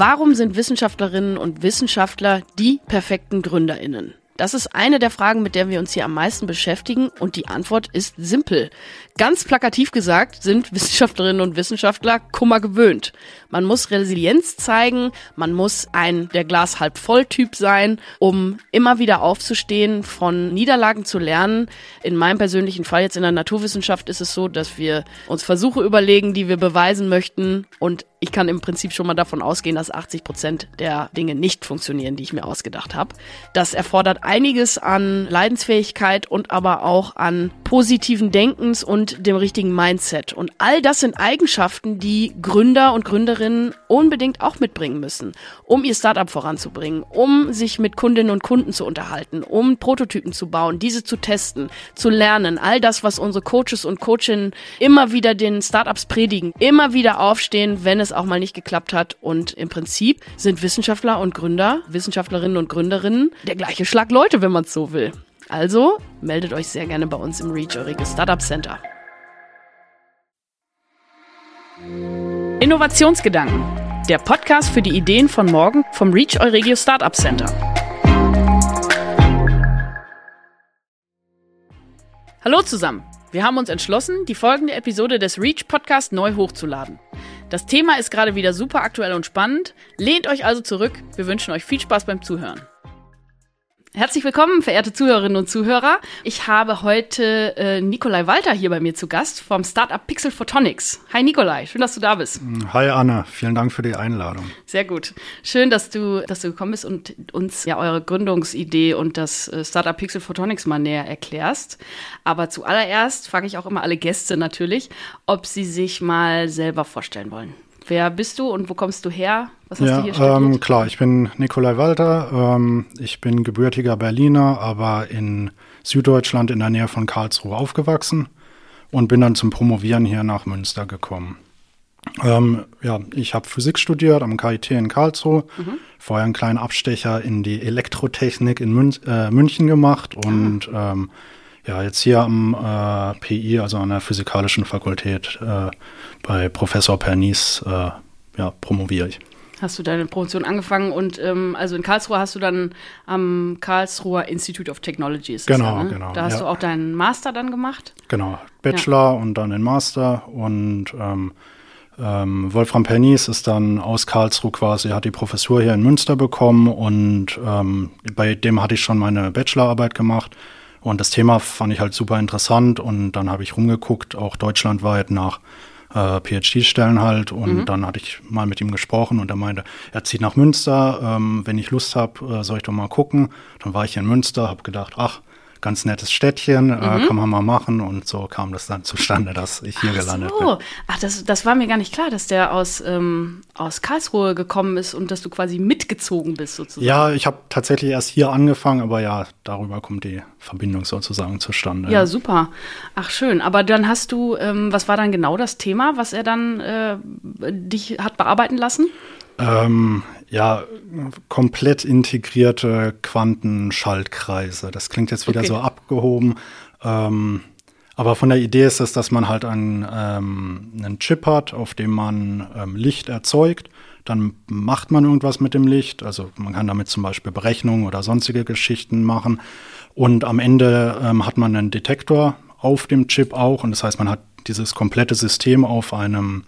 Warum sind Wissenschaftlerinnen und Wissenschaftler die perfekten Gründerinnen? Das ist eine der Fragen, mit der wir uns hier am meisten beschäftigen und die Antwort ist simpel. Ganz plakativ gesagt sind Wissenschaftlerinnen und Wissenschaftler Kummer gewöhnt. Man muss Resilienz zeigen, man muss ein der Glas halb voll Typ sein, um immer wieder aufzustehen, von Niederlagen zu lernen. In meinem persönlichen Fall jetzt in der Naturwissenschaft ist es so, dass wir uns Versuche überlegen, die wir beweisen möchten und ich kann im Prinzip schon mal davon ausgehen, dass 80 Prozent der Dinge nicht funktionieren, die ich mir ausgedacht habe. Das erfordert einiges an Leidensfähigkeit und aber auch an positiven Denkens und dem richtigen Mindset. Und all das sind Eigenschaften, die Gründer und Gründerinnen unbedingt auch mitbringen müssen, um ihr Startup voranzubringen, um sich mit Kundinnen und Kunden zu unterhalten, um Prototypen zu bauen, diese zu testen, zu lernen. All das, was unsere Coaches und Coachinnen immer wieder den Startups predigen, immer wieder aufstehen, wenn es es auch mal nicht geklappt hat. Und im Prinzip sind Wissenschaftler und Gründer, Wissenschaftlerinnen und Gründerinnen der gleiche Schlag Leute, wenn man es so will. Also meldet euch sehr gerne bei uns im Reach Euriges Startup Center. Innovationsgedanken. Der Podcast für die Ideen von morgen vom Reach Euregio Startup Center. Hallo zusammen. Wir haben uns entschlossen, die folgende Episode des Reach Podcast neu hochzuladen. Das Thema ist gerade wieder super aktuell und spannend. Lehnt euch also zurück. Wir wünschen euch viel Spaß beim Zuhören. Herzlich willkommen, verehrte Zuhörerinnen und Zuhörer. Ich habe heute äh, Nikolai Walter hier bei mir zu Gast vom Startup Pixel Photonics. Hi Nikolai, schön, dass du da bist. Hi Anna, vielen Dank für die Einladung. Sehr gut. Schön, dass du, dass du gekommen bist und uns ja eure Gründungsidee und das äh, Startup Pixel Photonics mal näher erklärst. Aber zuallererst frage ich auch immer alle Gäste natürlich, ob sie sich mal selber vorstellen wollen. Wer bist du und wo kommst du her? Was hast ja, du hier studiert? Ähm, klar, ich bin Nikolai Walter. Ähm, ich bin gebürtiger Berliner, aber in Süddeutschland in der Nähe von Karlsruhe aufgewachsen und bin dann zum Promovieren hier nach Münster gekommen. Ähm, ja, ich habe Physik studiert am KIT in Karlsruhe, mhm. vorher einen kleinen Abstecher in die Elektrotechnik in Mün äh, München gemacht und ah. ähm, ja, jetzt hier am äh, PI, also an der Physikalischen Fakultät, äh, bei Professor Pernice, äh, ja, promoviere ich. Hast du deine Promotion angefangen und ähm, also in Karlsruhe hast du dann am Karlsruher Institute of Technology. Ist genau, ja, ne? genau. Da hast ja. du auch deinen Master dann gemacht? Genau, Bachelor ja. und dann den Master und ähm, ähm, Wolfram Pernice ist dann aus Karlsruhe quasi, hat die Professur hier in Münster bekommen und ähm, bei dem hatte ich schon meine Bachelorarbeit gemacht und das Thema fand ich halt super interessant und dann habe ich rumgeguckt, auch deutschlandweit nach äh, PhD-Stellen halt und mhm. dann hatte ich mal mit ihm gesprochen und er meinte, er zieht nach Münster, ähm, wenn ich Lust habe, äh, soll ich doch mal gucken. Dann war ich in Münster, habe gedacht, ach, ganz nettes Städtchen, äh, mhm. äh, kann man mal machen. Und so kam das dann zustande, dass ich hier Ach gelandet so. bin. Ach, das, das war mir gar nicht klar, dass der aus, ähm, aus Karlsruhe gekommen ist und dass du quasi mitgezogen bist sozusagen. Ja, ich habe tatsächlich erst hier angefangen, aber ja, darüber kommt die Verbindung sozusagen zustande. Ja, super. Ach, schön. Aber dann hast du, ähm, was war dann genau das Thema, was er dann äh, dich hat bearbeiten lassen? Ähm, ja, komplett integrierte Quantenschaltkreise. Das klingt jetzt wieder okay. so abgehoben. Ähm, aber von der Idee ist es, dass man halt einen, ähm, einen Chip hat, auf dem man ähm, Licht erzeugt. Dann macht man irgendwas mit dem Licht. Also man kann damit zum Beispiel Berechnungen oder sonstige Geschichten machen. Und am Ende ähm, hat man einen Detektor auf dem Chip auch. Und das heißt, man hat dieses komplette System auf einem,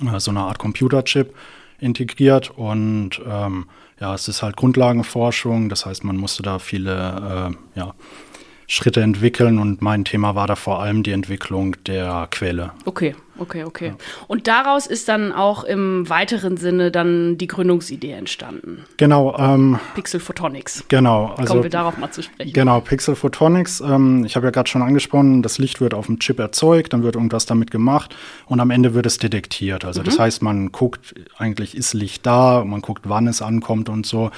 äh, so einer Art Computerchip integriert und ähm, ja, es ist halt Grundlagenforschung, das heißt, man musste da viele äh, ja, Schritte entwickeln und mein Thema war da vor allem die Entwicklung der Quelle. Okay, okay, okay. Ja. Und daraus ist dann auch im weiteren Sinne dann die Gründungsidee entstanden. Genau. Ähm, Pixel Photonics. Genau. Also, Kommen wir darauf mal zu sprechen. Genau, Pixel Photonics. Ähm, ich habe ja gerade schon angesprochen, das Licht wird auf dem Chip erzeugt, dann wird irgendwas damit gemacht und am Ende wird es detektiert. Also mhm. das heißt, man guckt, eigentlich ist Licht da, man guckt, wann es ankommt und so.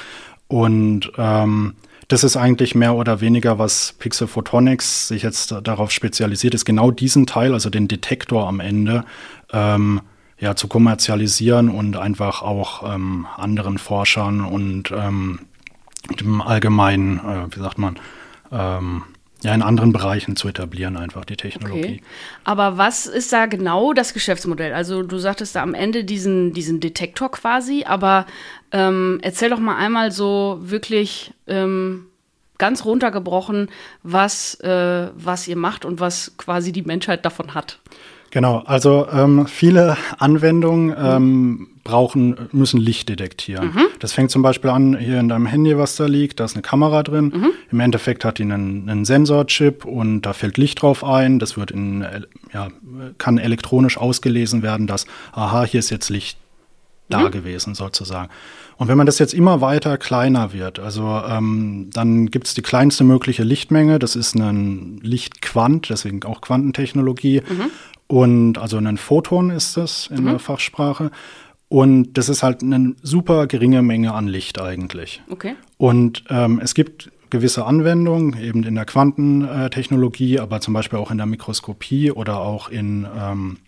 Und ähm, das ist eigentlich mehr oder weniger, was Pixel Photonics sich jetzt darauf spezialisiert ist, genau diesen Teil, also den Detektor am Ende, ähm, ja, zu kommerzialisieren und einfach auch ähm, anderen Forschern und ähm, dem allgemeinen, äh, wie sagt man, ähm, ja, in anderen Bereichen zu etablieren, einfach die Technologie. Okay. Aber was ist da genau das Geschäftsmodell? Also du sagtest da am Ende diesen, diesen Detektor quasi, aber ähm, erzähl doch mal einmal so wirklich ähm, ganz runtergebrochen, was, äh, was ihr macht und was quasi die Menschheit davon hat. Genau, also ähm, viele Anwendungen ähm, brauchen, müssen Licht detektieren. Mhm. Das fängt zum Beispiel an, hier in deinem Handy, was da liegt, da ist eine Kamera drin. Mhm. Im Endeffekt hat die einen, einen Sensorchip und da fällt Licht drauf ein. Das wird in, ja, kann elektronisch ausgelesen werden, dass, aha, hier ist jetzt Licht da mhm. gewesen, sozusagen. Und wenn man das jetzt immer weiter kleiner wird, also ähm, dann gibt es die kleinste mögliche Lichtmenge, das ist ein Lichtquant, deswegen auch Quantentechnologie. Mhm. Und also ein Photon ist das in mhm. der Fachsprache. Und das ist halt eine super geringe Menge an Licht eigentlich. Okay. Und ähm, es gibt gewisse Anwendungen, eben in der Quantentechnologie, aber zum Beispiel auch in der Mikroskopie oder auch in ähm,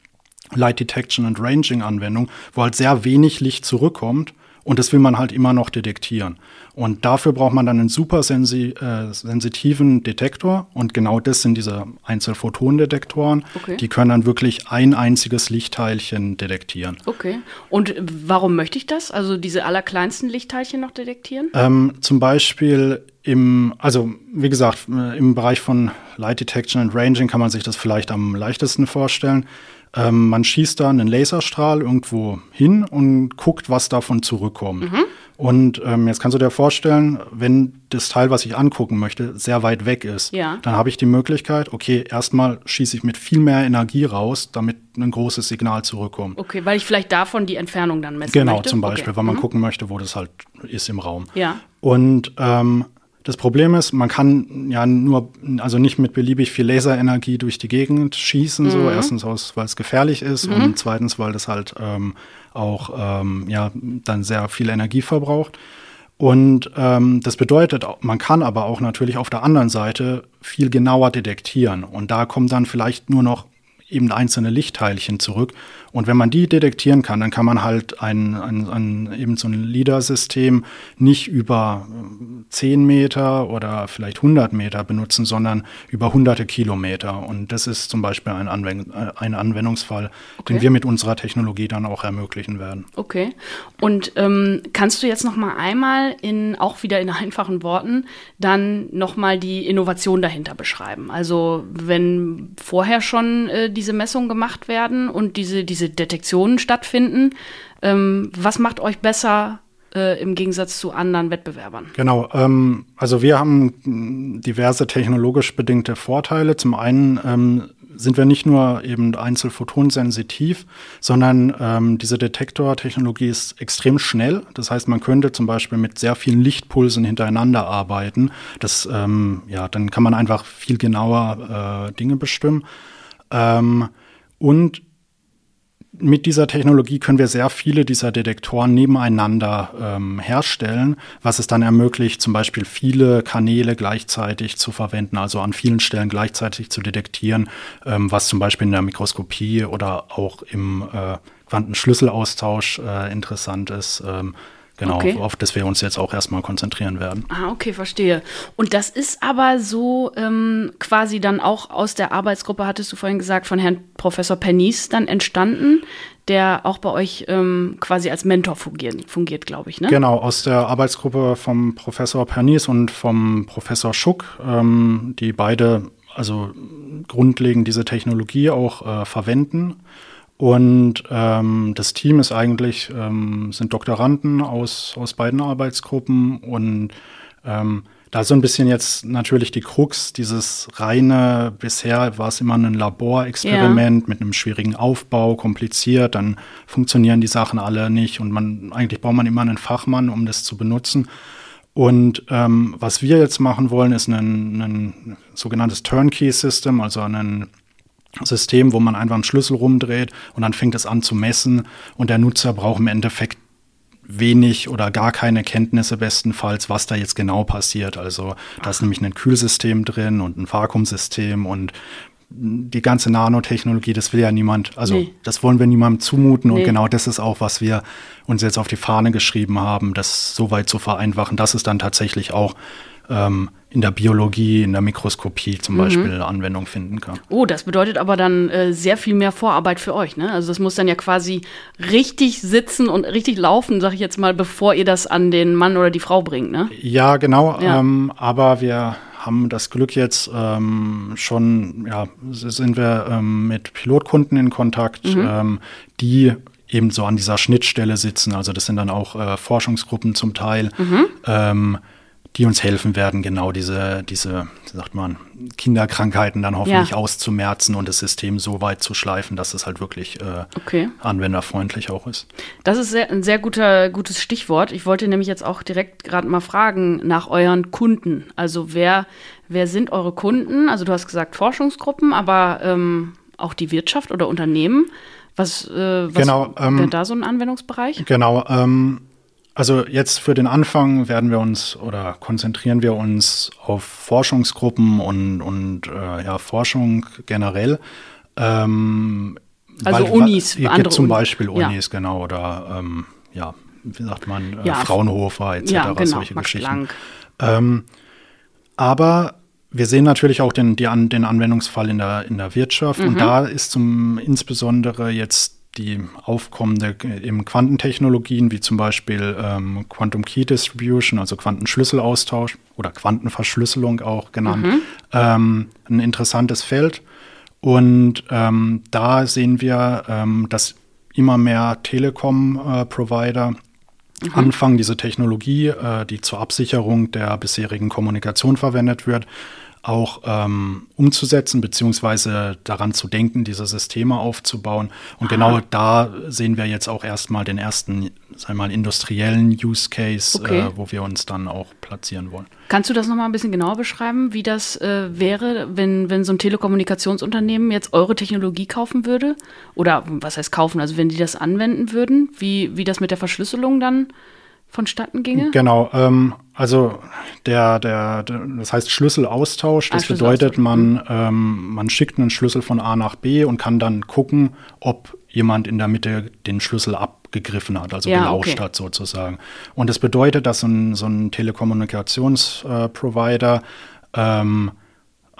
Light Detection and Ranging Anwendungen, wo halt sehr wenig Licht zurückkommt und das will man halt immer noch detektieren. Und dafür braucht man dann einen super sensi äh, sensitiven Detektor. Und genau das sind diese Einzelphotonendetektoren. Okay. Die können dann wirklich ein einziges Lichtteilchen detektieren. Okay. Und warum möchte ich das? Also diese allerkleinsten Lichtteilchen noch detektieren? Ähm, zum Beispiel im, also wie gesagt, im Bereich von Light Detection and Ranging kann man sich das vielleicht am leichtesten vorstellen. Ähm, man schießt da einen Laserstrahl irgendwo hin und guckt, was davon zurückkommt. Mhm. Und ähm, jetzt kannst du dir vorstellen, wenn das Teil, was ich angucken möchte, sehr weit weg ist, ja. dann habe ich die Möglichkeit, okay, erstmal schieße ich mit viel mehr Energie raus, damit ein großes Signal zurückkommt. Okay, weil ich vielleicht davon die Entfernung dann messen genau, möchte? Genau, zum Beispiel, okay. weil man mhm. gucken möchte, wo das halt ist im Raum. Ja. Und ähm, das Problem ist, man kann ja nur, also nicht mit beliebig viel Laserenergie durch die Gegend schießen. Mhm. So erstens weil es gefährlich ist mhm. und zweitens, weil das halt ähm, auch ähm, ja dann sehr viel Energie verbraucht. Und ähm, das bedeutet, man kann aber auch natürlich auf der anderen Seite viel genauer detektieren. Und da kommen dann vielleicht nur noch eben einzelne Lichtteilchen zurück. Und wenn man die detektieren kann, dann kann man halt ein, ein, ein eben so ein LIDAR-System nicht über 10 äh, Meter oder vielleicht 100 Meter benutzen, sondern über hunderte Kilometer. Und das ist zum Beispiel ein, Anwend äh, ein Anwendungsfall, okay. den wir mit unserer Technologie dann auch ermöglichen werden. Okay. Und ähm, kannst du jetzt noch mal einmal in auch wieder in einfachen Worten dann noch mal die Innovation dahinter beschreiben? Also wenn vorher schon äh, diese Messungen gemacht werden und diese diese diese Detektionen stattfinden. Ähm, was macht euch besser äh, im Gegensatz zu anderen Wettbewerbern? Genau, ähm, also wir haben diverse technologisch bedingte Vorteile. Zum einen ähm, sind wir nicht nur eben einzelphotonsensitiv, sondern ähm, diese Detektortechnologie ist extrem schnell. Das heißt, man könnte zum Beispiel mit sehr vielen Lichtpulsen hintereinander arbeiten. Das, ähm, ja, dann kann man einfach viel genauer äh, Dinge bestimmen. Ähm, und mit dieser Technologie können wir sehr viele dieser Detektoren nebeneinander ähm, herstellen, was es dann ermöglicht, zum Beispiel viele Kanäle gleichzeitig zu verwenden, also an vielen Stellen gleichzeitig zu detektieren, ähm, was zum Beispiel in der Mikroskopie oder auch im äh, Quantenschlüsselaustausch äh, interessant ist. Ähm, Genau, okay. auf das wir uns jetzt auch erstmal konzentrieren werden. Ah, okay, verstehe. Und das ist aber so ähm, quasi dann auch aus der Arbeitsgruppe, hattest du vorhin gesagt, von Herrn Professor Pernice dann entstanden, der auch bei euch ähm, quasi als Mentor fungiert, fungiert glaube ich, ne? Genau, aus der Arbeitsgruppe vom Professor Pernice und vom Professor Schuck, ähm, die beide also grundlegend diese Technologie auch äh, verwenden. Und ähm, das Team ist eigentlich, ähm, sind Doktoranden aus, aus beiden Arbeitsgruppen und ähm, da so ein bisschen jetzt natürlich die Krux, dieses reine, bisher war es immer ein Laborexperiment ja. mit einem schwierigen Aufbau, kompliziert, dann funktionieren die Sachen alle nicht und man, eigentlich braucht man immer einen Fachmann, um das zu benutzen. Und ähm, was wir jetzt machen wollen, ist ein, ein sogenanntes Turnkey-System, also ein System, wo man einfach einen Schlüssel rumdreht und dann fängt es an zu messen und der Nutzer braucht im Endeffekt wenig oder gar keine Kenntnisse bestenfalls, was da jetzt genau passiert. Also da ist nämlich ein Kühlsystem drin und ein Vakuumsystem und die ganze Nanotechnologie, das will ja niemand, also nee. das wollen wir niemandem zumuten nee. und genau das ist auch, was wir uns jetzt auf die Fahne geschrieben haben, das so weit zu vereinfachen, dass es dann tatsächlich auch ähm, in der Biologie, in der Mikroskopie zum mhm. Beispiel Anwendung finden kann. Oh, das bedeutet aber dann äh, sehr viel mehr Vorarbeit für euch, ne? Also das muss dann ja quasi richtig sitzen und richtig laufen, sag ich jetzt mal, bevor ihr das an den Mann oder die Frau bringt, ne? Ja, genau. Ja. Ähm, aber wir haben das Glück jetzt ähm, schon, ja, sind wir ähm, mit Pilotkunden in Kontakt, mhm. ähm, die eben so an dieser Schnittstelle sitzen. Also das sind dann auch äh, Forschungsgruppen zum Teil. Mhm. Die uns helfen werden, genau diese, diese, sagt man, Kinderkrankheiten dann hoffentlich ja. auszumerzen und das System so weit zu schleifen, dass es halt wirklich äh, okay. anwenderfreundlich auch ist. Das ist sehr, ein sehr guter, gutes Stichwort. Ich wollte nämlich jetzt auch direkt gerade mal fragen nach euren Kunden. Also wer, wer sind eure Kunden? Also du hast gesagt Forschungsgruppen, aber ähm, auch die Wirtschaft oder Unternehmen. Was, äh, was genau, ähm, wäre da so ein Anwendungsbereich? Genau, ähm, also jetzt für den Anfang werden wir uns oder konzentrieren wir uns auf Forschungsgruppen und, und äh, ja, Forschung generell. Ähm, also weil, Unis, weil, andere zum Beispiel Unis, ja. genau, oder ähm, ja, wie sagt man, äh, ja, Fraunhofer etc., ja, genau, solche Max Geschichten. Ähm, aber wir sehen natürlich auch den, die, den Anwendungsfall in der, in der Wirtschaft mhm. und da ist zum insbesondere jetzt die aufkommende eben Quantentechnologien, wie zum Beispiel ähm, Quantum Key Distribution, also Quantenschlüsselaustausch oder Quantenverschlüsselung auch genannt, mhm. ähm, ein interessantes Feld. Und ähm, da sehen wir, ähm, dass immer mehr Telekom-Provider äh, mhm. anfangen, diese Technologie, äh, die zur Absicherung der bisherigen Kommunikation verwendet wird, auch ähm, umzusetzen, beziehungsweise daran zu denken, diese Systeme aufzubauen. Und Aha. genau da sehen wir jetzt auch erstmal den ersten, sagen wir mal, industriellen Use Case, okay. äh, wo wir uns dann auch platzieren wollen. Kannst du das nochmal ein bisschen genauer beschreiben, wie das äh, wäre, wenn, wenn so ein Telekommunikationsunternehmen jetzt eure Technologie kaufen würde? Oder was heißt kaufen? Also wenn die das anwenden würden, wie, wie das mit der Verschlüsselung dann vonstatten ginge? Genau, ähm, also der, der, der, das heißt Schlüsselaustausch, das ah, bedeutet, man, mhm. ähm, man schickt einen Schlüssel von A nach B und kann dann gucken, ob jemand in der Mitte den Schlüssel abgegriffen hat, also ja, gelauscht okay. hat sozusagen. Und das bedeutet, dass ein, so ein Telekommunikationsprovider äh, ähm,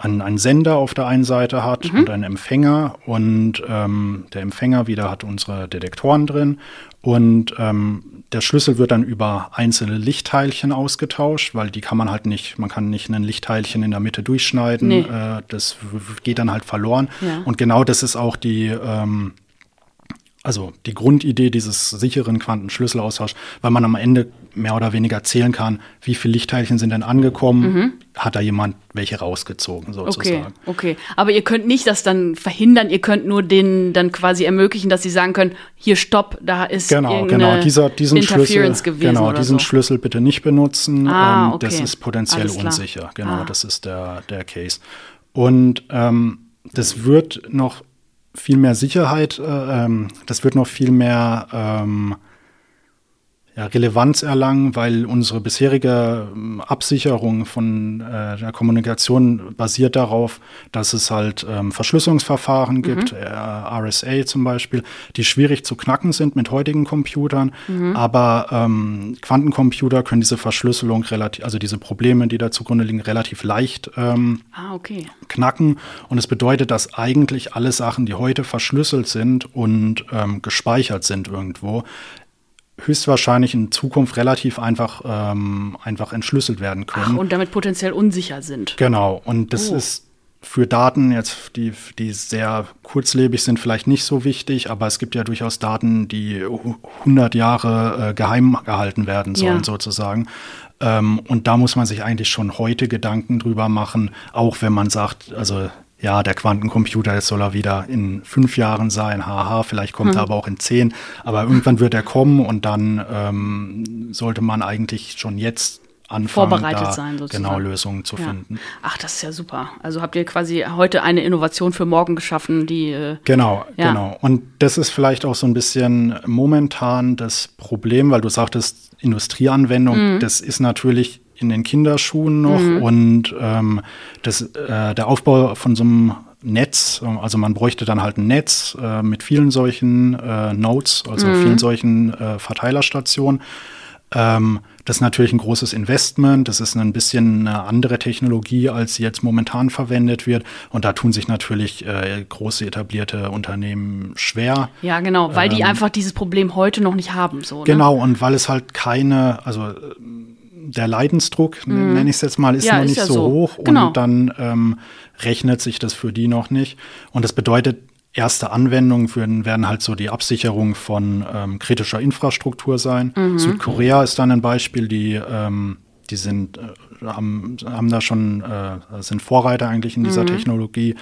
einen, einen Sender auf der einen Seite hat mhm. und einen Empfänger und ähm, der Empfänger wieder hat unsere Detektoren drin und ähm, der Schlüssel wird dann über einzelne Lichtteilchen ausgetauscht, weil die kann man halt nicht, man kann nicht ein Lichtteilchen in der Mitte durchschneiden, nee. äh, das geht dann halt verloren. Ja. Und genau das ist auch die ähm, also die Grundidee dieses sicheren Quantenschlüsselaustauschs, weil man am Ende mehr oder weniger zählen kann, wie viele Lichtteilchen sind denn angekommen, mhm. hat da jemand welche rausgezogen sozusagen. Okay, okay. Aber ihr könnt nicht das dann verhindern, ihr könnt nur denen dann quasi ermöglichen, dass sie sagen können, hier stopp, da ist genau, genau. Dieser, diesen Schlüssel, genau, diesen so. Schlüssel bitte nicht benutzen, ah, ähm, okay. das ist potenziell unsicher. Genau, ah. das ist der, der Case. Und ähm, das wird noch viel mehr Sicherheit, äh, ähm, das wird noch viel mehr ähm, ja, Relevanz erlangen, weil unsere bisherige ähm, Absicherung von äh, der Kommunikation basiert darauf, dass es halt ähm, Verschlüsselungsverfahren mhm. gibt, äh, RSA zum Beispiel, die schwierig zu knacken sind mit heutigen Computern. Mhm. Aber ähm, Quantencomputer können diese Verschlüsselung relativ, also diese Probleme, die da zugrunde liegen, relativ leicht ähm, ah, okay. knacken. Und es bedeutet, dass eigentlich alle Sachen, die heute verschlüsselt sind und ähm, gespeichert sind irgendwo, höchstwahrscheinlich in Zukunft relativ einfach, ähm, einfach entschlüsselt werden können. Ach, und damit potenziell unsicher sind. Genau. Und das oh. ist für Daten jetzt, die, die sehr kurzlebig sind, vielleicht nicht so wichtig, aber es gibt ja durchaus Daten, die 100 Jahre äh, geheim gehalten werden sollen, ja. sozusagen. Ähm, und da muss man sich eigentlich schon heute Gedanken drüber machen, auch wenn man sagt, also ja, der Quantencomputer, jetzt soll er wieder in fünf Jahren sein, haha, vielleicht kommt hm. er aber auch in zehn, aber irgendwann wird er kommen und dann ähm, sollte man eigentlich schon jetzt anfangen, vorbereitet da sein, sozusagen. genau Lösungen zu ja. finden. Ach, das ist ja super. Also habt ihr quasi heute eine Innovation für morgen geschaffen, die äh, genau, ja. genau. Und das ist vielleicht auch so ein bisschen momentan das Problem, weil du sagtest Industrieanwendung. Mhm. Das ist natürlich in den Kinderschuhen noch mhm. und ähm, das, äh, der Aufbau von so einem Netz, also man bräuchte dann halt ein Netz äh, mit vielen solchen äh, Nodes, also mhm. vielen solchen äh, Verteilerstationen. Ähm, das ist natürlich ein großes Investment. Das ist ein bisschen eine andere Technologie, als sie jetzt momentan verwendet wird. Und da tun sich natürlich äh, große etablierte Unternehmen schwer. Ja, genau, weil ähm, die einfach dieses Problem heute noch nicht haben. So, ne? Genau, und weil es halt keine, also der Leidensdruck, mhm. nenne ich es jetzt mal, ist ja, noch ist nicht ja so, so, hoch. Genau. Und dann ähm, rechnet sich das für die noch nicht. Und das bedeutet, erste Anwendungen werden, werden halt so die Absicherung von ähm, kritischer Infrastruktur sein. Mhm. Südkorea ist dann ein Beispiel, die, ähm, die sind, äh, haben, haben da schon, äh, sind Vorreiter eigentlich in dieser mhm. Technologie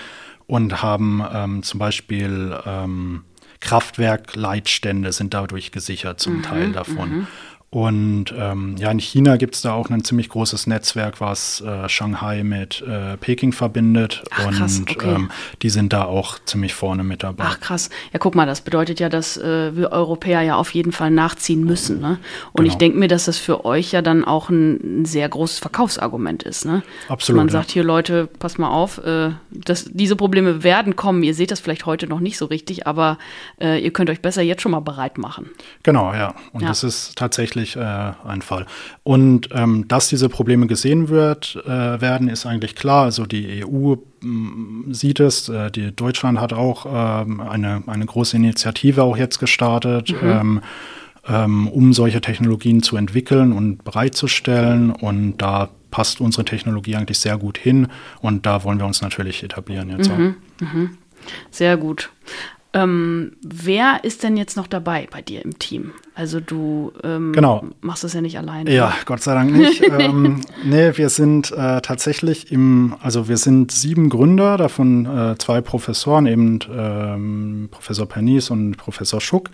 und haben ähm, zum Beispiel ähm, Kraftwerkleitstände sind dadurch gesichert, zum mhm. Teil davon. Und ähm, ja, in China gibt es da auch ein ziemlich großes Netzwerk, was äh, Shanghai mit äh, Peking verbindet. Ach, und krass, okay. ähm, die sind da auch ziemlich vorne mit dabei. Ach krass. Ja, guck mal, das bedeutet ja, dass äh, wir Europäer ja auf jeden Fall nachziehen müssen. Ne? Und genau. ich denke mir, dass das für euch ja dann auch ein, ein sehr großes Verkaufsargument ist. Ne? Absolut. Man sagt hier, Leute, pass mal auf, äh, dass diese Probleme werden kommen. Ihr seht das vielleicht heute noch nicht so richtig, aber äh, ihr könnt euch besser jetzt schon mal bereit machen. Genau, ja. Und ja. das ist tatsächlich tatsächlich äh, ein Fall. Und ähm, dass diese Probleme gesehen wird, äh, werden, ist eigentlich klar. Also die EU sieht es, äh, die Deutschland hat auch ähm, eine, eine große Initiative auch jetzt gestartet. Mhm. Ähm, ähm um solche Technologien zu entwickeln und bereitzustellen. Und da passt unsere Technologie eigentlich sehr gut hin. Und da wollen wir uns natürlich etablieren jetzt mhm. Mhm. Sehr gut. Ähm, wer ist denn jetzt noch dabei bei dir im Team? Also du ähm, genau. machst das ja nicht alleine. Ja, Gott sei Dank nicht. ähm, nee, wir sind äh, tatsächlich im, also wir sind sieben Gründer, davon äh, zwei Professoren, eben ähm, Professor Pernice und Professor Schuck.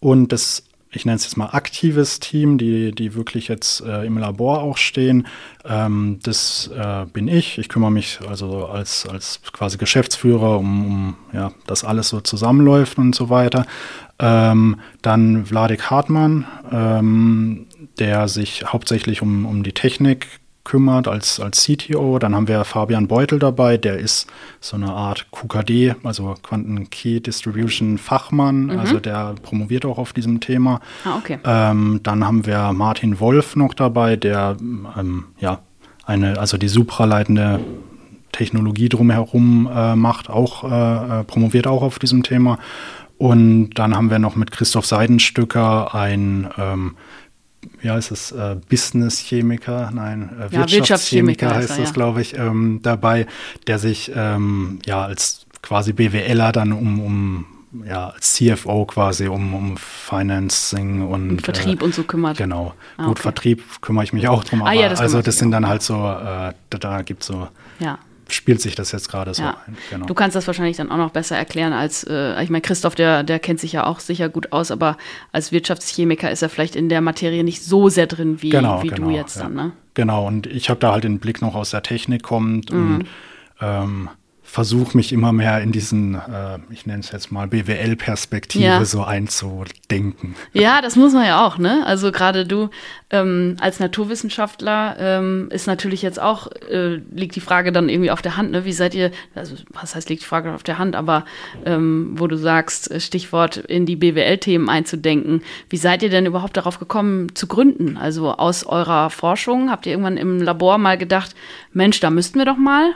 Und das ich nenne es jetzt mal aktives Team, die, die wirklich jetzt äh, im Labor auch stehen. Ähm, das äh, bin ich. Ich kümmere mich also als, als quasi Geschäftsführer um, um ja, dass alles so zusammenläuft und so weiter. Ähm, dann Vladik Hartmann, ähm, der sich hauptsächlich um, um die Technik kümmert als, als CTO. Dann haben wir Fabian Beutel dabei, der ist so eine Art QKD, also Quanten Key Distribution Fachmann, mhm. also der promoviert auch auf diesem Thema. Ah, okay. Ähm, dann haben wir Martin Wolf noch dabei, der ähm, ja eine, also die supraleitende Technologie drumherum äh, macht, auch äh, äh, promoviert auch auf diesem Thema. Und dann haben wir noch mit Christoph Seidenstücker ein ähm, wie heißt es, äh, Business-Chemiker, nein, äh, ja, Wirtschaftschemiker heißt das, ja. glaube ich, ähm, dabei, der sich ähm, ja als quasi BWLer dann um, um ja, als CFO quasi um, um Financing und, und Vertrieb äh, und so kümmert. Genau. Ah, Gut, okay. Vertrieb kümmere ich mich auch drum, ah, ja, das also das sind dann halt so, äh, da, da gibt es so ja spielt sich das jetzt gerade so ja. ein. Genau. Du kannst das wahrscheinlich dann auch noch besser erklären als, äh, ich meine, Christoph, der, der kennt sich ja auch sicher gut aus, aber als Wirtschaftschemiker ist er vielleicht in der Materie nicht so sehr drin wie, genau, wie genau, du jetzt ja. dann, ne? Genau, und ich habe da halt den Blick noch aus der Technik kommt mhm. und ähm, versuche mich immer mehr in diesen, äh, ich nenne es jetzt mal BWL-Perspektive ja. so einzudenken. Ja, das muss man ja auch, ne? Also gerade du ähm, als Naturwissenschaftler ähm, ist natürlich jetzt auch, äh, liegt die Frage dann irgendwie auf der Hand, ne? Wie seid ihr, also was heißt liegt die Frage auf der Hand, aber ähm, wo du sagst, äh, Stichwort in die BWL-Themen einzudenken, wie seid ihr denn überhaupt darauf gekommen zu gründen? Also aus eurer Forschung, habt ihr irgendwann im Labor mal gedacht, Mensch, da müssten wir doch mal?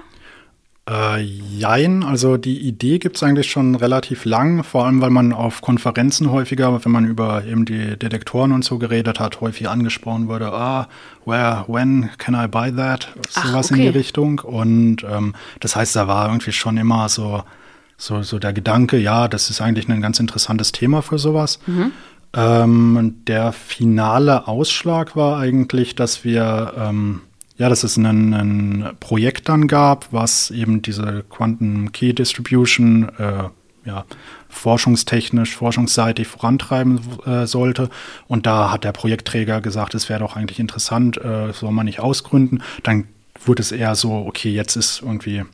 Äh, jein, also die Idee gibt es eigentlich schon relativ lang, vor allem weil man auf Konferenzen häufiger, wenn man über eben die Detektoren und so geredet hat, häufig angesprochen wurde, ah, where, when can I buy that? Sowas okay. in die Richtung. Und ähm, das heißt, da war irgendwie schon immer so, so, so der Gedanke, ja, das ist eigentlich ein ganz interessantes Thema für sowas. Mhm. Ähm, der finale Ausschlag war eigentlich, dass wir ähm, ja, dass es ein, ein, Projekt dann gab, was eben diese Quantum Key Distribution äh, ja, forschungstechnisch, forschungsseitig vorantreiben äh, sollte. Und da hat der Projektträger gesagt, es wäre doch eigentlich interessant, äh, soll man nicht ausgründen. Dann wurde es eher so, okay, jetzt ist irgendwie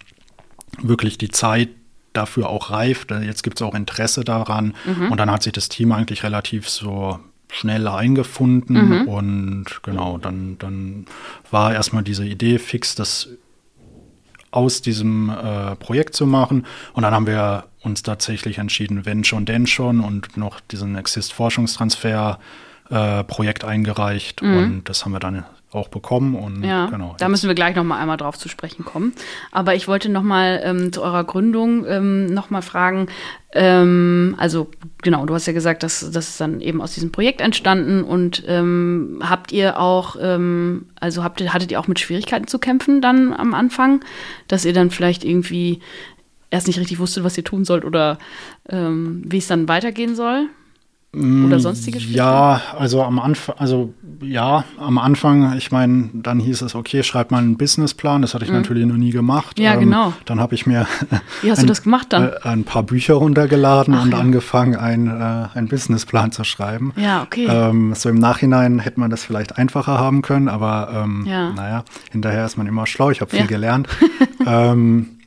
wirklich die Zeit dafür auch reif, jetzt gibt es auch Interesse daran. Mhm. Und dann hat sich das Team eigentlich relativ so schnell eingefunden mhm. und genau, dann, dann war erstmal diese Idee fix, das aus diesem äh, Projekt zu machen. Und dann haben wir uns tatsächlich entschieden, wenn schon, denn schon und noch diesen Exist-Forschungstransfer äh, Projekt eingereicht mhm. und das haben wir dann auch bekommen und ja, genau. Da müssen wir gleich noch mal einmal drauf zu sprechen kommen. Aber ich wollte noch mal ähm, zu eurer Gründung ähm, noch mal fragen. Ähm, also genau, du hast ja gesagt, dass das ist dann eben aus diesem Projekt entstanden und ähm, habt ihr auch, ähm, also habt ihr, hattet ihr auch mit Schwierigkeiten zu kämpfen dann am Anfang, dass ihr dann vielleicht irgendwie erst nicht richtig wusstet, was ihr tun sollt oder ähm, wie es dann weitergehen soll? Oder mm, sonstige Spiele? Ja, also am Anfang, also ja, am Anfang, ich meine, dann hieß es, okay, schreib mal einen Businessplan. Das hatte ich mhm. natürlich noch nie gemacht. Ja, ähm, genau. Dann habe ich mir Wie hast ein, du das gemacht dann? Äh, ein paar Bücher runtergeladen Ach, und ja. angefangen, ein, äh, einen Businessplan zu schreiben. Ja, okay. Ähm, so im Nachhinein hätte man das vielleicht einfacher haben können, aber ähm, ja. naja, hinterher ist man immer schlau. Ich habe viel ja. gelernt. ähm,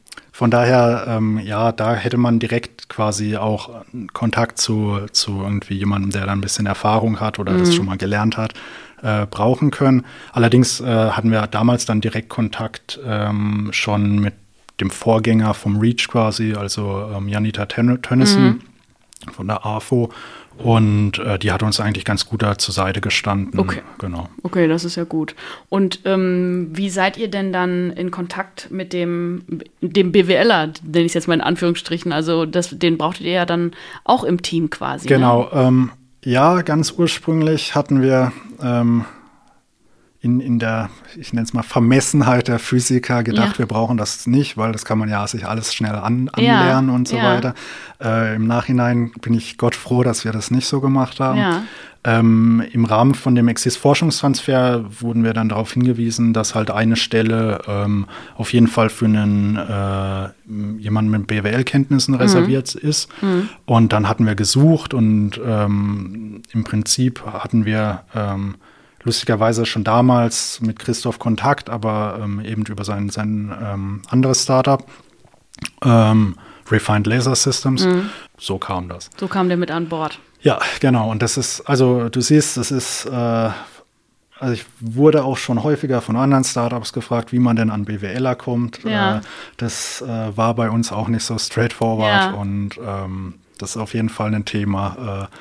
von daher, ähm, ja, da hätte man direkt quasi auch Kontakt zu, zu irgendwie jemandem, der da ein bisschen Erfahrung hat oder mhm. das schon mal gelernt hat, äh, brauchen können. Allerdings äh, hatten wir damals dann direkt Kontakt ähm, schon mit dem Vorgänger vom Reach quasi, also ähm, Janita Tönnissen mhm. Von der AFO. Und äh, die hat uns eigentlich ganz gut da zur Seite gestanden. Okay. Genau. Okay, das ist ja gut. Und ähm, wie seid ihr denn dann in Kontakt mit dem, dem BWLer, nenne ich es jetzt mal in Anführungsstrichen? Also das, den brauchtet ihr ja dann auch im Team quasi. Ne? Genau. Ne? Ähm, ja, ganz ursprünglich hatten wir ähm, in, in der, ich nenne es mal, Vermessenheit der Physiker gedacht, ja. wir brauchen das nicht, weil das kann man ja sich alles schnell an, anlernen ja. und so ja. weiter. Äh, Im Nachhinein bin ich Gott froh, dass wir das nicht so gemacht haben. Ähm, Im Rahmen von dem Exis-Forschungstransfer wurden wir dann darauf hingewiesen, dass halt eine Stelle ähm, auf jeden Fall für einen äh, jemanden mit BWL-Kenntnissen mhm. reserviert ist. Mhm. Und dann hatten wir gesucht und ähm, im Prinzip hatten wir ähm, lustigerweise schon damals mit Christoph Kontakt, aber ähm, eben über sein, sein ähm, anderes Startup, ähm, Refined Laser Systems. Mhm. So kam das. So kam der mit an Bord. Ja, genau. Und das ist, also du siehst, das ist, äh, also ich wurde auch schon häufiger von anderen Startups gefragt, wie man denn an BWLer kommt. Ja. Äh, das äh, war bei uns auch nicht so straightforward ja. und ähm, das ist auf jeden Fall ein Thema äh,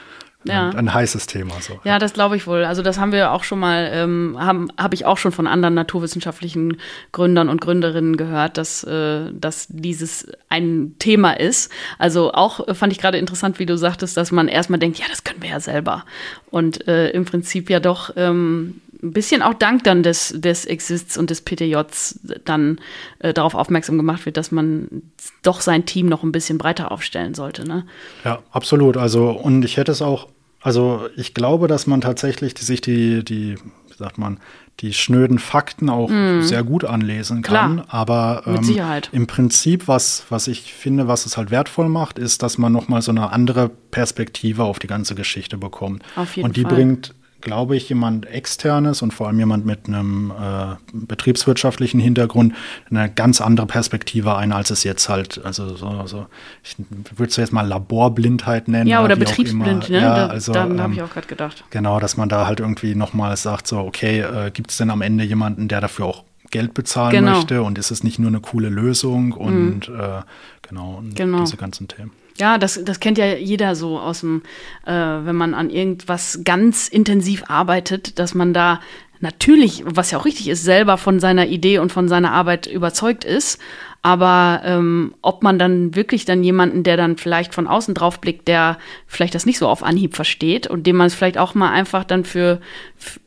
ja. ein, heißes Thema. So. Ja, das glaube ich wohl. Also das haben wir auch schon mal, ähm, habe ich auch schon von anderen naturwissenschaftlichen Gründern und Gründerinnen gehört, dass, äh, dass dieses ein Thema ist. Also auch äh, fand ich gerade interessant, wie du sagtest, dass man erstmal denkt, ja, das können wir ja selber. Und äh, im Prinzip ja doch ähm, ein bisschen auch dank dann des, des Exists und des PTJs dann äh, darauf aufmerksam gemacht wird, dass man doch sein Team noch ein bisschen breiter aufstellen sollte. Ne? Ja, absolut. Also, und ich hätte es auch, also ich glaube, dass man tatsächlich die, sich die, die, wie sagt man, die schnöden Fakten auch mm. sehr gut anlesen kann. Klar, aber ähm, mit Sicherheit. im Prinzip, was, was ich finde, was es halt wertvoll macht, ist, dass man nochmal so eine andere Perspektive auf die ganze Geschichte bekommt. Auf jeden und die Fall. bringt glaube ich, jemand externes und vor allem jemand mit einem äh, betriebswirtschaftlichen Hintergrund eine ganz andere Perspektive ein, als es jetzt halt, also so, so ich würde es jetzt mal Laborblindheit nennen. Ja, oder, oder betriebsblind, ne? Ja, also, da, ähm, habe ich auch gerade gedacht. Genau, dass man da halt irgendwie nochmal sagt, so, okay, äh, gibt es denn am Ende jemanden, der dafür auch Geld bezahlen genau. möchte und ist es nicht nur eine coole Lösung und mhm. äh, genau, und genau, diese ganzen Themen. Ja, das, das kennt ja jeder so aus dem, äh, wenn man an irgendwas ganz intensiv arbeitet, dass man da natürlich, was ja auch richtig ist, selber von seiner Idee und von seiner Arbeit überzeugt ist. Aber ähm, ob man dann wirklich dann jemanden, der dann vielleicht von außen drauf blickt, der vielleicht das nicht so auf Anhieb versteht und dem man es vielleicht auch mal einfach dann für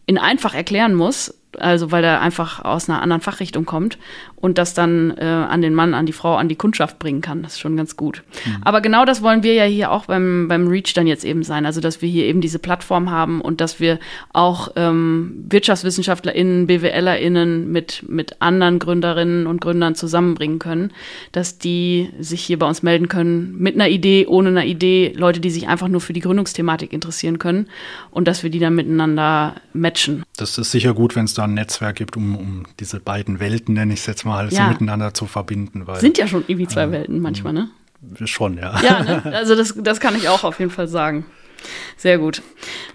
in einfach erklären muss, also weil er einfach aus einer anderen Fachrichtung kommt und das dann äh, an den Mann, an die Frau, an die Kundschaft bringen kann. Das ist schon ganz gut. Mhm. Aber genau das wollen wir ja hier auch beim, beim Reach dann jetzt eben sein. Also, dass wir hier eben diese Plattform haben und dass wir auch ähm, WirtschaftswissenschaftlerInnen, BWLerInnen mit, mit anderen Gründerinnen und Gründern zusammenbringen können, dass die sich hier bei uns melden können mit einer Idee, ohne einer Idee, Leute, die sich einfach nur für die Gründungsthematik interessieren können und dass wir die dann miteinander matchen. Das ist sicher gut, wenn es da ein Netzwerk gibt, um, um diese beiden Welten, nenne ich es jetzt mal, mal ja. so miteinander zu verbinden. Weil, Sind ja schon irgendwie zwei äh, Welten manchmal, ne? Schon, ja. Ja, ne? also das, das kann ich auch auf jeden Fall sagen. Sehr gut.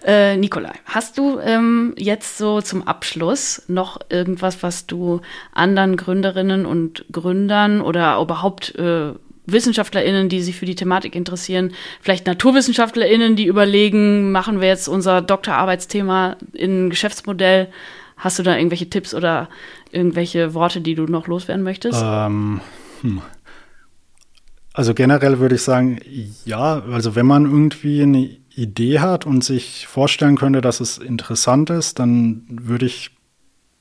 Äh, Nikolai, hast du ähm, jetzt so zum Abschluss noch irgendwas, was du anderen Gründerinnen und Gründern oder überhaupt äh, WissenschaftlerInnen, die sich für die Thematik interessieren, vielleicht NaturwissenschaftlerInnen, die überlegen, machen wir jetzt unser Doktorarbeitsthema in Geschäftsmodell. Hast du da irgendwelche Tipps oder irgendwelche Worte, die du noch loswerden möchtest? Ähm, hm. Also generell würde ich sagen, ja, also wenn man irgendwie eine Idee hat und sich vorstellen könnte, dass es interessant ist, dann würde ich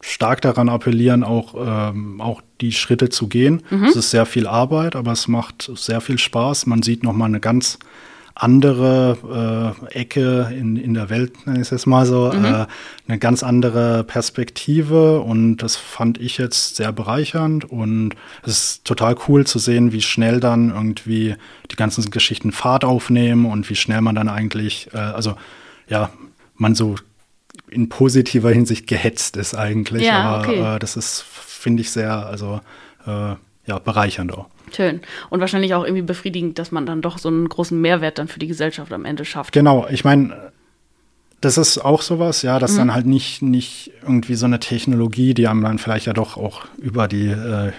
stark daran appellieren, auch, ähm, auch die Schritte zu gehen. Mhm. Es ist sehr viel Arbeit, aber es macht sehr viel Spaß. Man sieht nochmal eine ganz andere äh, Ecke in, in der Welt, nenne ich es mal so, mhm. äh, eine ganz andere Perspektive und das fand ich jetzt sehr bereichernd und es ist total cool zu sehen, wie schnell dann irgendwie die ganzen Geschichten Fahrt aufnehmen und wie schnell man dann eigentlich, äh, also ja, man so in positiver Hinsicht gehetzt ist eigentlich. Ja, Aber okay. äh, das ist, finde ich, sehr, also äh, ja, bereichernd auch. Schön. Und wahrscheinlich auch irgendwie befriedigend, dass man dann doch so einen großen Mehrwert dann für die Gesellschaft am Ende schafft. Genau, ich meine, das ist auch sowas, ja, dass mhm. dann halt nicht, nicht irgendwie so eine Technologie, die einem dann vielleicht ja doch auch über die äh,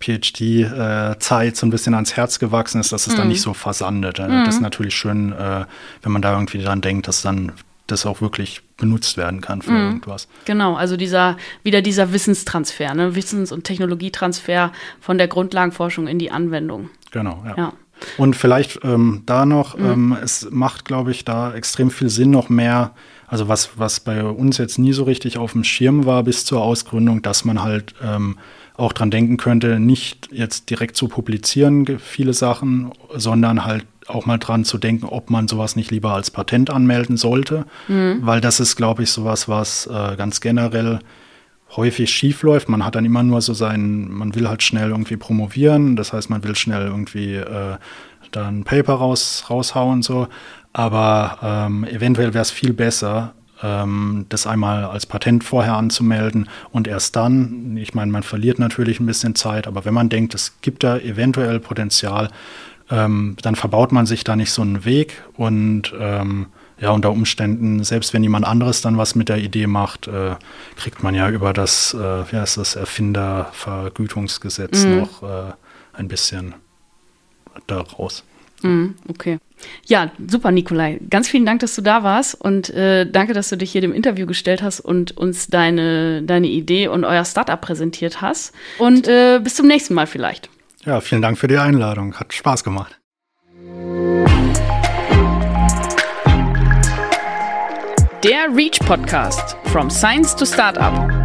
PhD-Zeit äh, so ein bisschen ans Herz gewachsen ist, dass es mhm. dann nicht so versandet. Mhm. Das ist natürlich schön, äh, wenn man da irgendwie dran denkt, dass dann das auch wirklich benutzt werden kann für mhm. irgendwas. Genau, also dieser, wieder dieser Wissenstransfer, ne? Wissens- und Technologietransfer von der Grundlagenforschung in die Anwendung. Genau, ja. ja. Und vielleicht ähm, da noch, mhm. ähm, es macht, glaube ich, da extrem viel Sinn, noch mehr, also was, was bei uns jetzt nie so richtig auf dem Schirm war bis zur Ausgründung, dass man halt ähm, auch dran denken könnte, nicht jetzt direkt zu publizieren, viele Sachen, sondern halt auch mal dran zu denken, ob man sowas nicht lieber als Patent anmelden sollte, mhm. weil das ist, glaube ich, sowas, was äh, ganz generell häufig schief läuft. Man hat dann immer nur so sein, man will halt schnell irgendwie promovieren, das heißt, man will schnell irgendwie äh, da ein Paper raus, raushauen so, aber ähm, eventuell wäre es viel besser, ähm, das einmal als Patent vorher anzumelden und erst dann, ich meine, man verliert natürlich ein bisschen Zeit, aber wenn man denkt, es gibt da eventuell Potenzial, ähm, dann verbaut man sich da nicht so einen Weg und ähm, ja, unter Umständen, selbst wenn jemand anderes dann was mit der Idee macht, äh, kriegt man ja über das, äh, wie heißt das, Erfindervergütungsgesetz mhm. noch äh, ein bisschen daraus. Mhm, okay. Ja, super, Nikolai. Ganz vielen Dank, dass du da warst und äh, danke, dass du dich hier dem Interview gestellt hast und uns deine, deine Idee und euer Startup präsentiert hast. Und äh, bis zum nächsten Mal vielleicht. Ja, vielen Dank für die Einladung. Hat Spaß gemacht. Der Reach Podcast From Science to Startup.